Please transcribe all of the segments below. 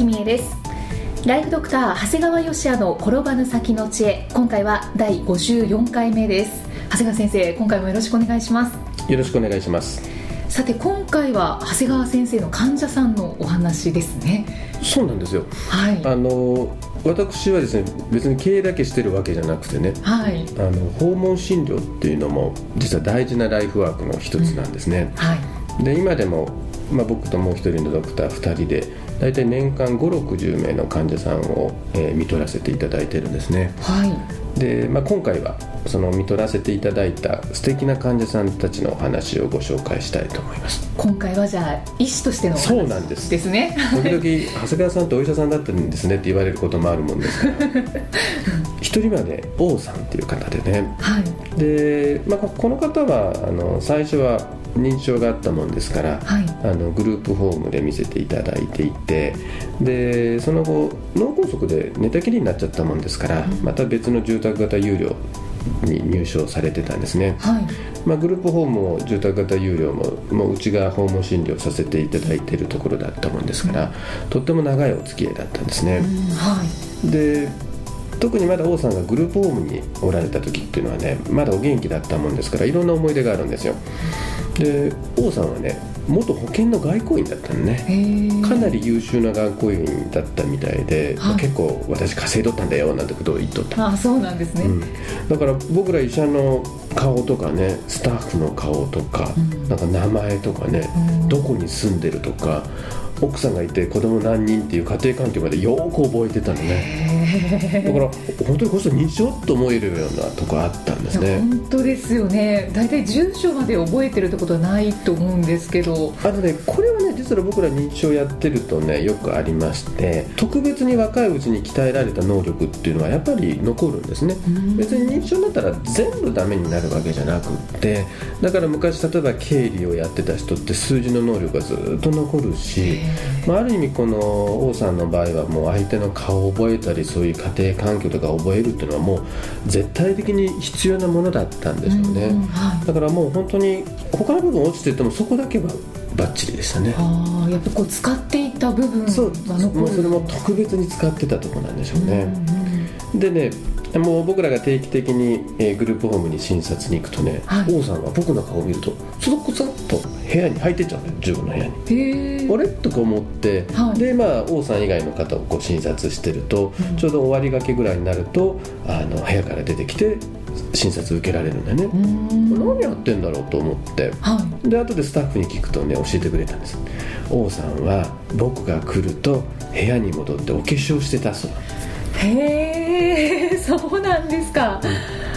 は、いきみえです。ライフドクター長谷川芳也の転ばぬ先の知恵。今回は第54回目です。長谷川先生今回もよろしくお願いします。よろしくお願いします。さて今回は長谷川先生の患者さんのお話ですね。そうなんですよ。はい。あの私はですね別に経営だけしてるわけじゃなくてねはい。あの訪問診療っていうのも実は大事なライフワークの一つなんですね、はい。で今でも、まあ、僕ともう一人のドクター2人で大体年間560名の患者さんを、えー見取らせていただいてるんですね。はい。で、まあ、今回はその見取らせていただいた素敵な患者さんたちのお話をご紹介したいと思います。今回はじゃあ医師としてのお話そうなんです。ですね。時々長谷川さんってお医者さんだったんですねって言われることもあるもんですから。一人目はね王さんっていう方でね。はい。で、まあ、ここの方はあの最初は認知症があったもんですから、はい。あのグループホームで見せていただいていてでその後脳梗塞で寝たきりになっちゃったもんですから、また別の住宅型有料に入所されてたんですね、はい。まあ、グループホームも住宅型有料ももううちが訪問診療させていただいているところだったもんですから、とっても長いお付き合いだったんですね、うん。はい。で特にまだ王さんがグループホームにおられた時っていうのはねまだお元気だったもんですからいろんな思い出があるんですよ。で王さんはね元保険の外交員だったのねかなり優秀な外交員だったみたいで、はい。結構私稼いどったんだよなんてことを言っとった。あそうなんですね、うん、だから僕ら医者の顔とかねスタッフの顔とか、うん。なんか名前とかね、うん。どこに住んでるとか奥さんがいて子供何人っていう家庭環境までよーく覚えてたのね。へだから本当にこの人認知症と思えるようなとこあったんですね。本当ですよね。大体住所まで覚えてるってことはないと思うんですけど。あのねこれはね実は僕ら認知症やってるとねよくありまして特別に若いうちに鍛えられた能力っていうのはやっぱり残るんですね。うん。別に認知症になったら全部ダメになるわけじゃなくってだから昔例えば経理をやってた人って数字の能力がずっと残るし、まあ、ある意味この王さんの場合はもう相手の顔を覚えたりそういう家庭環境とか覚えるっていうのはもう絶対的に必要なものだったんでしょうね、うんはい。だからもう本当に他の部分落ちててもそこだけはバッチリでしたね。ああやっぱこう使っていた部分そうが残る。もうそれも特別に使ってたところなんでしょうね、うん。でねもう僕らが定期的に、えーグループホームに診察に行くとね、はい。王さんは僕の顔を見るとそこそっと部屋に入ってっちゃうのよ自分の部屋に。あれ？とか思って、はい。でまあ王さん以外の方をこう診察してると、うん。ちょうど終わりがけぐらいになるとあの部屋から出てきて診察受けられるんだよね、うん。何やってんだろうと思って。はい。で後でスタッフに聞くとね教えてくれたんです。王さんは僕が来ると部屋に戻ってお化粧してたそうへえそうなんですか、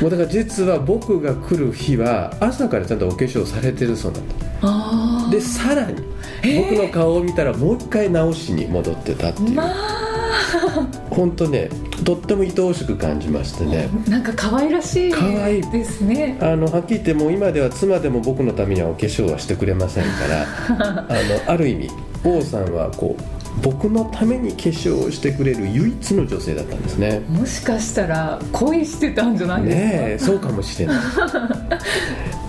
もうだから実は僕が来る日は朝からちゃんとお化粧されてるそうなんだ。ああでさらに僕の顔を見たらもう一回直しに戻ってたっていう、まあ。本当ねとっても愛おしく感じましてね。なんか可愛らしい可愛い。ですねあのはっきり言ってもう今では妻でも僕のためにはお化粧はしてくれませんから。あのある意味王さんはこう僕のために化粧をしてくれる唯一の女性だったんですね。もしかしたら恋してたんじゃないですか、ねえそうかもしれない。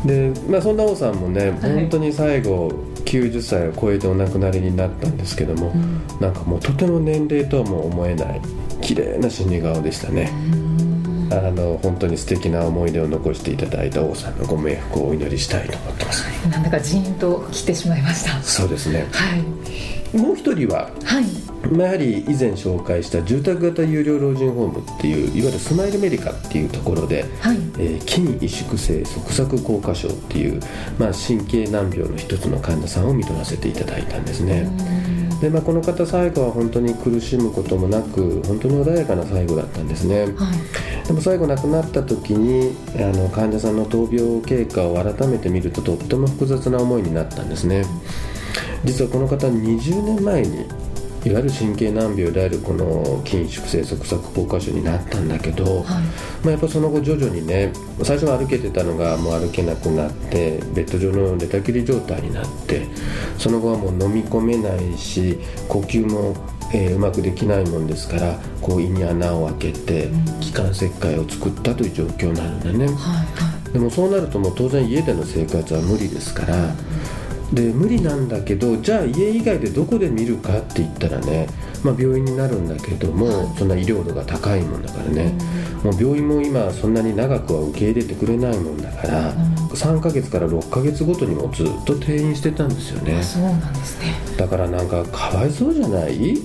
で、まあ、そんな王さんもね、本当に最後90歳を超えてお亡くなりになったんですけども、ん。なんかもうとても年齢とはもう思えない綺麗な死に顔でしたね、あの本当に素敵な思い出を残していただいた王さんのご冥福をお祈りしたいと思ってます。なんだかジーンと来てしまいました。そうですね。はいもう一人ははい。まあやはり以前紹介した住宅型有料老人ホームっていういわゆるスマイルメディカっていうところで、はい。えー筋萎縮性側索硬化症っていう、まあ、神経難病の一つの患者さんを見取らせていただいたんですね。で、まあ、この方最後は本当に苦しむこともなく本当に穏やかな最後だったんですね。はい。でも最後亡くなった時にあの患者さんの闘病経過を改めて見るととっても複雑な思いになったんですね実はこの方20年前にいわゆる神経難病であるこの筋縮性側索硬化症になったんだけど、はい、まあ、やっぱその後徐々にね最初は歩けてたのがもう歩けなくなってベッド上の寝たきり状態になってその後はもう飲み込めないし呼吸もえー、うまくできないもんですからこう胃に穴を開けて気管切開を作ったという状況なのでね、はいはい、でもそうなるともう当然家での生活は無理ですから、で無理なんだけどじゃあ家以外でどこで見るかって言ったらね、まあ、病院になるんだけどもそんな医療度が高いもんだからね、もう病院も今そんなに長くは受け入れてくれないもんだから、3ヶ月から6ヶ月ごとにもずっと転院してたんですよね。そうなんですね。だからなんかかわいそうじゃない？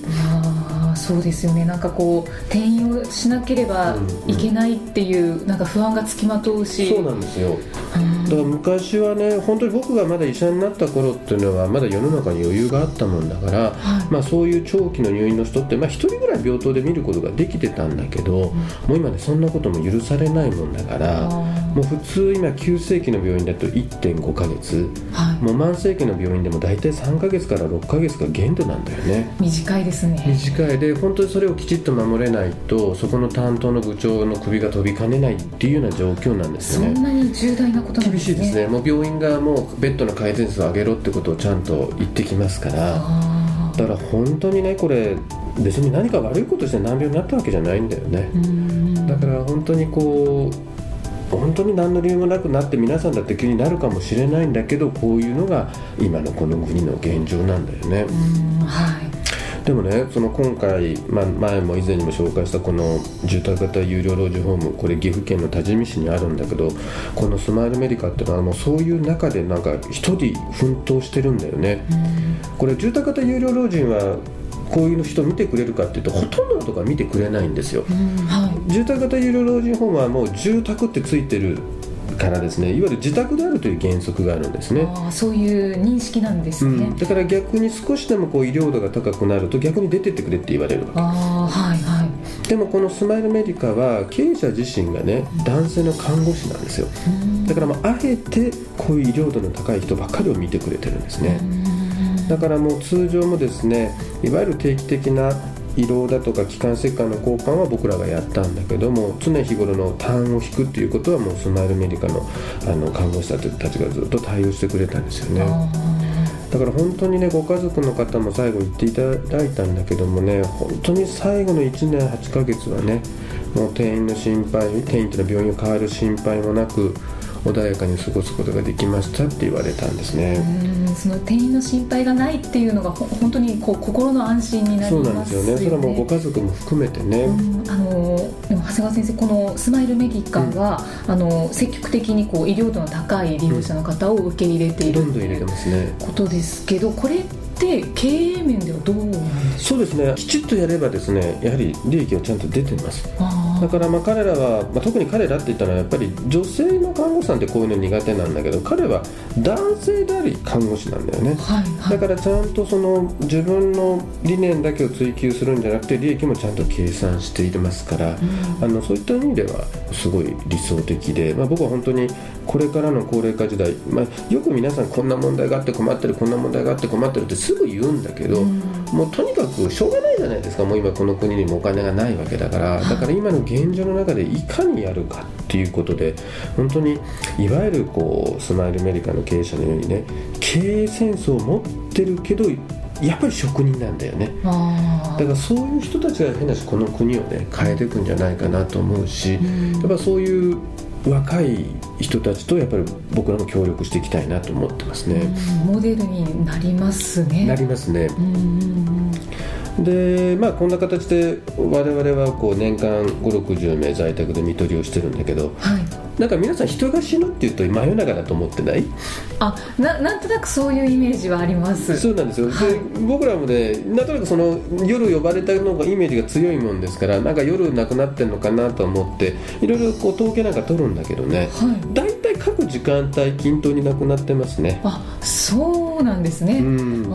そうですよね。なんかこう転院をしなければいけないっていう、うんうん、なんか不安がつきまとうし。そうなんですよ。だから昔はね本当に僕がまだ医者になった頃っていうのはまだ世の中に余裕があったもんだから、はい、まあ、そういう長期の入院の人って、まあ、1人ぐらい病棟で見ることができてたんだけど、うん、もう今ねそんなことも許されないもんだからもう普通今急性期の病院だと1.5ヶ月、はい、もう慢性期の病院でも大体3ヶ月から6ヶ月が限度なんだよね。短いですね。短いで本当にそれをきちっと守れないとそこの担当の部長の首が飛びかねないっていうような状況なんですよね。そんなに重大なことなんですね。厳しいですね。もう病院がもうベッドの回転数を上げろってことをちゃんと言ってきますから。だから本当にねこれ別に何か悪いことして難病になったわけじゃないんだよね。だから本当にこう本当に何の理由もなくなって皆さんだって気になるかもしれないんだけどこういうのが今のこの国の現状なんだよね。はいでもねその今回、まあ、前も以前にも紹介したこの住宅型有料老人ホームこれ岐阜県の多治見市にあるんだけどこのスマイルメディカっていうのはもうそういう中でなんか一人奮闘してるんだよね。これ住宅型有料老人はこういう人見てくれるかっていうとほとんどのとこは見てくれないんですよ、はい、住宅型有料老人ホームはもう住宅ってついてるからですねいわゆる自宅であるという原則があるんですね。あそういう認識なんですね、うん、だから逆に少しでもこう医療度が高くなると逆に出てってくれって言われるわけ。あはいはい。でもこのスマイルメディカは経営者自身がね男性の看護師なんですよ。だからまああえてこういう医療度の高い人ばっかりを見てくれてるんですね。だからもう通常もですねいわゆる定期的な胃ろうだとか気管切開の交換は僕らがやったんだけども常日頃の痰を引くっていうことはもうスマイルメディカのあの看護師たちがずっと対応してくれたんですよね。だから本当にねご家族の方も最後言っていただいたんだけどもね本当に最後の1年8ヶ月はねもう転院の心配転院っていうのは病院を変わる心配もなく穏やかに過ごすことができましたって言われたんですね。その転院の心配がないっていうのが本当にこう心の安心になりますよね。そうなんですよね。それはもうご家族も含めてね。あのでも長谷川先生このスマイルメディカは、うん、あの積極的にこう医療度の高い利用者の方を受け入れている、うん、どんどん入れてますね。ことですけどこれって経営面ではどうそうですね。きちっとやればですねやはり利益はちゃんと出てますだからまあ彼らは、まあ、特に彼らって言ったらやっぱり女性の看護師さんってこういうの苦手なんだけど彼は男性であり看護師なんだよね、はいはい、だからちゃんとその自分の理念だけを追求するんじゃなくて利益もちゃんと計算していますから、うん、あのそういった意味ではすごい理想的で、まあ、僕は本当にこれからの高齢化時代、まあ、よく皆さんこんな問題があって困ってるこんな問題があって困ってるってすぐ言うんだけど、うん、もうとにかくしょうがないじゃないですか。もう今この国にもお金がないわけだから。だから今の現状の中でいかにやるかっていうことで本当にいわゆるこうスマイルメディカの経営者のようにね経営センスを持ってるけどやっぱり職人なんだよね。だからそういう人たちが変なしこの国をね変えていくんじゃないかなと思うし、うん、やっぱそういう若い人たちとやっぱり僕らも協力していきたいなと思ってますね。モデルになりますね。なりますね。でまあこんな形で我々はこう年間560名在宅で看取りをしてるんだけど、はい、なんか皆さん人が死ぬっていうと真夜中だと思ってない？あななんとなくそういうイメージはあります。そうなんですよ、はい、で僕らもねなんとなくその夜呼ばれたのがイメージが強いもんですからなんか夜亡くなってんのかなと思っていろいろこう統計なんか取るんだけどね、はい、大体各時間帯均等になくなってますね。あそうそうなんですね、うん。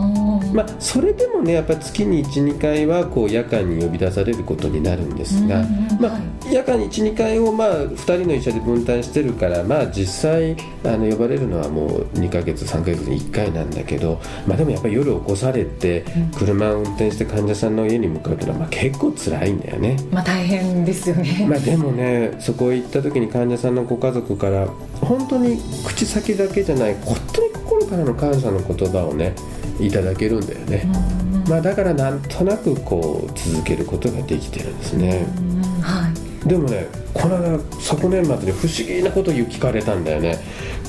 まあ、それでもねやっぱ月に12回はこう夜間に呼び出されることになるんですが、まあ、夜間に12回をまあ2人の医者で分担してるからまあ実際あの呼ばれるのはもう2ヶ月3ヶ月に1回なんだけど、まあ、でもやっぱり夜起こされて車を運転して患者さんの家に向かうというのはまあ結構辛いんだよね。まあ大変ですよね、まあ、でもねそこへ行った時に患者さんのご家族から本当に口先だけじゃない本当に心からの感謝の言葉をねいただけるんだよね、まあ、だからなんとなくこう続けることができてるんですね、はい、でもねこの間昨年末に不思議なことを聞かれたんだよね。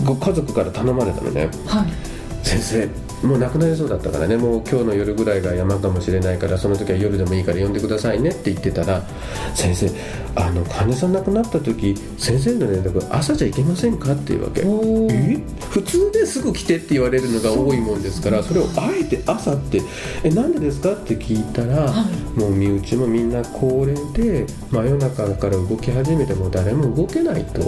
ご家族から頼まれたのね、はい、先生もう亡くなりそうだったからねもう今日の夜ぐらいが山かもしれないからその時は夜でもいいから呼んでくださいねって言ってたら先生あの患者さん亡くなった時先生の連絡朝じゃいけませんかっていうわけ。え？普通ですぐ来てって言われるのが多いもんですからそれをあえて朝ってえなんでですかって聞いたら、はい、もう身内もみんな高齢で真夜中から動き始めても誰も動けないと、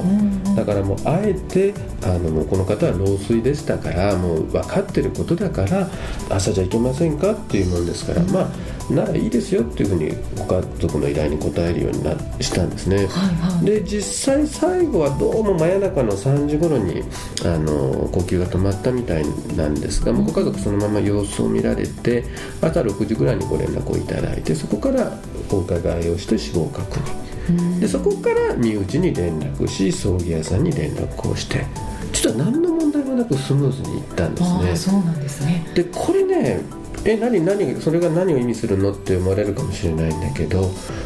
だからもうあえてあのもうこの方は老衰でしたからもう分かってることだから朝じゃいけませんかっていうもんですから、まあならいいですよっていうふうにご家族の依頼に応えるようになしたんですね、はいはい、で実際最後はどうも真夜中の3時頃にあの呼吸が止まったみたいなんですが、うん、ご家族そのまま様子を見られて朝6時ぐらいにご連絡をいただいてそこからお伺いをして死亡確認。でそこから身内に連絡し葬儀屋さんに連絡をして実は何の問題もなくスムーズにいったんですね。そうなんですねでこれねえ何何それが何を意味するのって思われるかもしれないんだけど、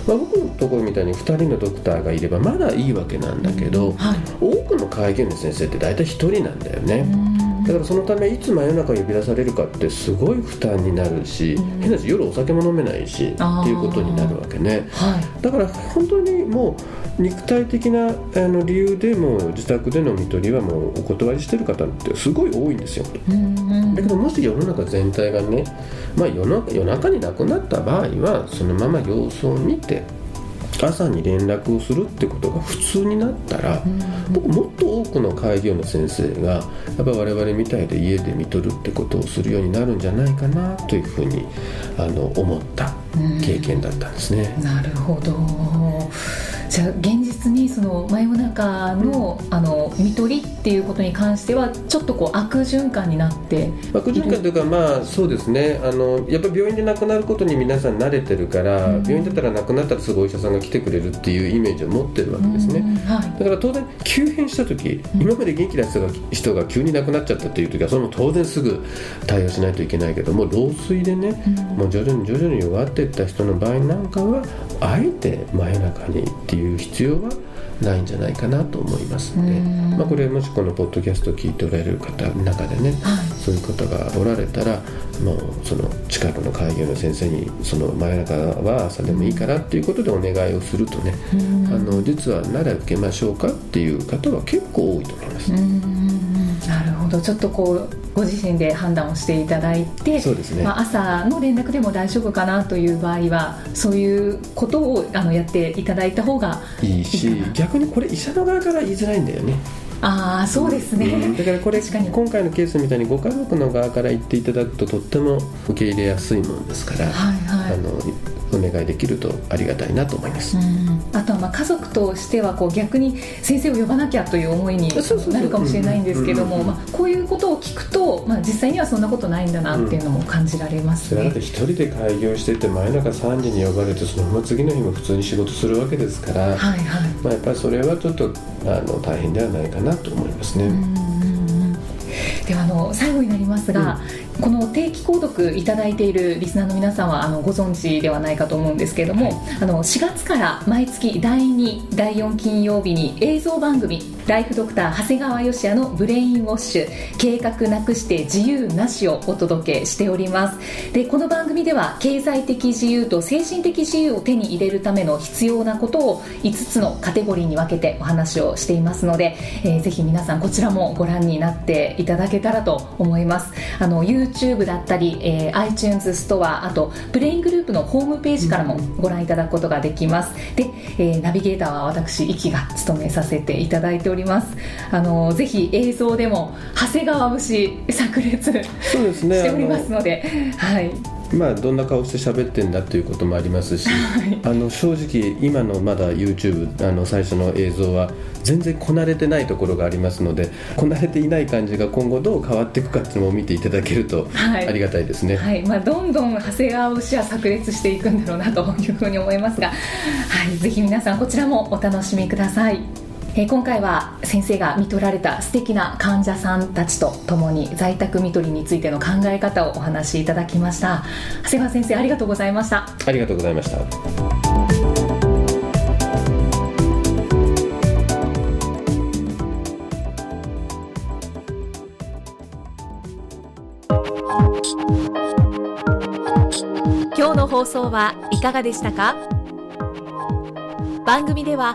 まあ、僕のところみたいに2人のドクターがいればまだいいわけなんだけど、はい、多くの会議の先生って大体1人なんだよね。だからそのためいつ真夜中呼び出されるかってすごい負担になるし、変なし夜お酒も飲めないしっていうことになるわけね、はい、だから本当にもう肉体的なあの理由でも自宅での看取りはもうお断りしてる方ってすごい多いんですよ、だけどもし世の中全体がね、まあ、夜中夜中に亡くなった場合はそのまま様子を見て朝に連絡をするってことが普通になったら、うん、僕もっと多くの開業の先生がやっぱ我々みたいで家で見とるってことをするようになるんじゃないかなというふうにあの思った経験だったんですね。うん、なるほど。じゃあ現実にその真夜中の,、あの看取りっていうことに関してはちょっとこう悪循環になって悪循環というかまあそうですね。あのやっぱり病院で亡くなることに皆さん慣れてるから、うん、病院だったら亡くなったらすぐお医者さんが来てくれるっていうイメージを持ってるわけですね、はい、だから当然急変した時、うん、今まで元気な人が人が急に亡くなっちゃったっていう時はそれも当然すぐ対応しないといけないけども老衰でね、うん、もう徐々に徐々に弱っていった人の場合なんかはあえて真夜中にっていういう必要はないんじゃないかなと思いますので、まあ、これもしこのポッドキャストを聞いておられる方の中でね、はい、そういう方がおられたらもうその近くの会議の先生にその真夜中は朝でもいいからっていうことでお願いをするとねあの実はなら受けましょうかっていう方は結構多いと思います。なるほど。ちょっとこうご自身で判断をしていただいてそうですね、まあ、朝の連絡でも大丈夫かなという場合はそういうことをあのやっていただいた方がいいし逆にこれ医者の側から言いづらいんだよね。ああそうですね、うん、だからこれ今回のケースみたいにご家族の側から言っていただくととっても受け入れやすいものですから、はいはい、あのお願いできるとありがたいなと思います、あとはまあ家族としてはこう逆に先生を呼ばなきゃという思いになるかもしれないんですけどもこういうことを聞くと、まあ、実際にはそんなことないんだなっていうのも感じられますね、うん、だって一人で開業してて真夜中3時に呼ばれてそのまま次の日も普通に仕事するわけですから、はいはい。まあ、やっぱりそれはちょっとあの大変ではないかなと思いますね。ではあの最後になりますが、この定期購読いただいているリスナーの皆さんはあのご存知ではないかと思うんですけれども、はい、あの4月から毎月第2第4金曜日に映像番組ライフドクター長谷川芳也のブレインウォッシュ計画なくして自由なしをお届けしております。でこの番組では経済的自由と精神的自由を手に入れるための必要なことを5つのカテゴリーに分けてお話をしていますので、えー、ぜひ皆さんこちらもご覧になっていただけたらと思います。あの有 YouTube だったり、えー、iTunes ストアあとプレイングループのホームページからもご覧いただくことができます。で、えー、ナビゲーターは私イキが務めさせていただいております。あのぜひ映像でも長谷川節炸裂そうです、ね、しておりますのではいまあ、どんな顔して喋ってんだということもありますし、はい、あの正直今のまだ YouTube あの最初の映像は全然こなれてないところがありますのでこなれていない感じが今後どう変わっていくかっていうのを見ていただけるとありがたいですね、はい、はい、まあ、どんどん長谷川節は炸裂していくんだろうなというふうに思いますが、はい、ぜひ皆さんこちらもお楽しみください。えー、今回は先生が見取られた素敵な患者さんたちとともに在宅見取りについての考え方をお話しいただきました。長谷川先生ありがとうございました。ありがとうございました。今日の放送はいかがでしたか？番組では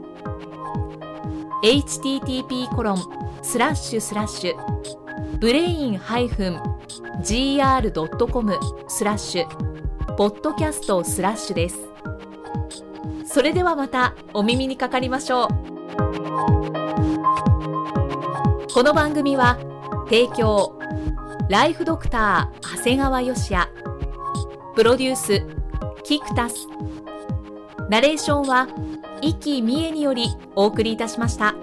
http コロンスラッシュスラッシュブレイン -gr.com スラッシュポッドキャストスラッシュです。それではまたお耳にかかりましょう。この番組は提供ライフドクター長谷川芳也。プロデュースキクタス。ナレーションは生き見えによりお送りいたしました。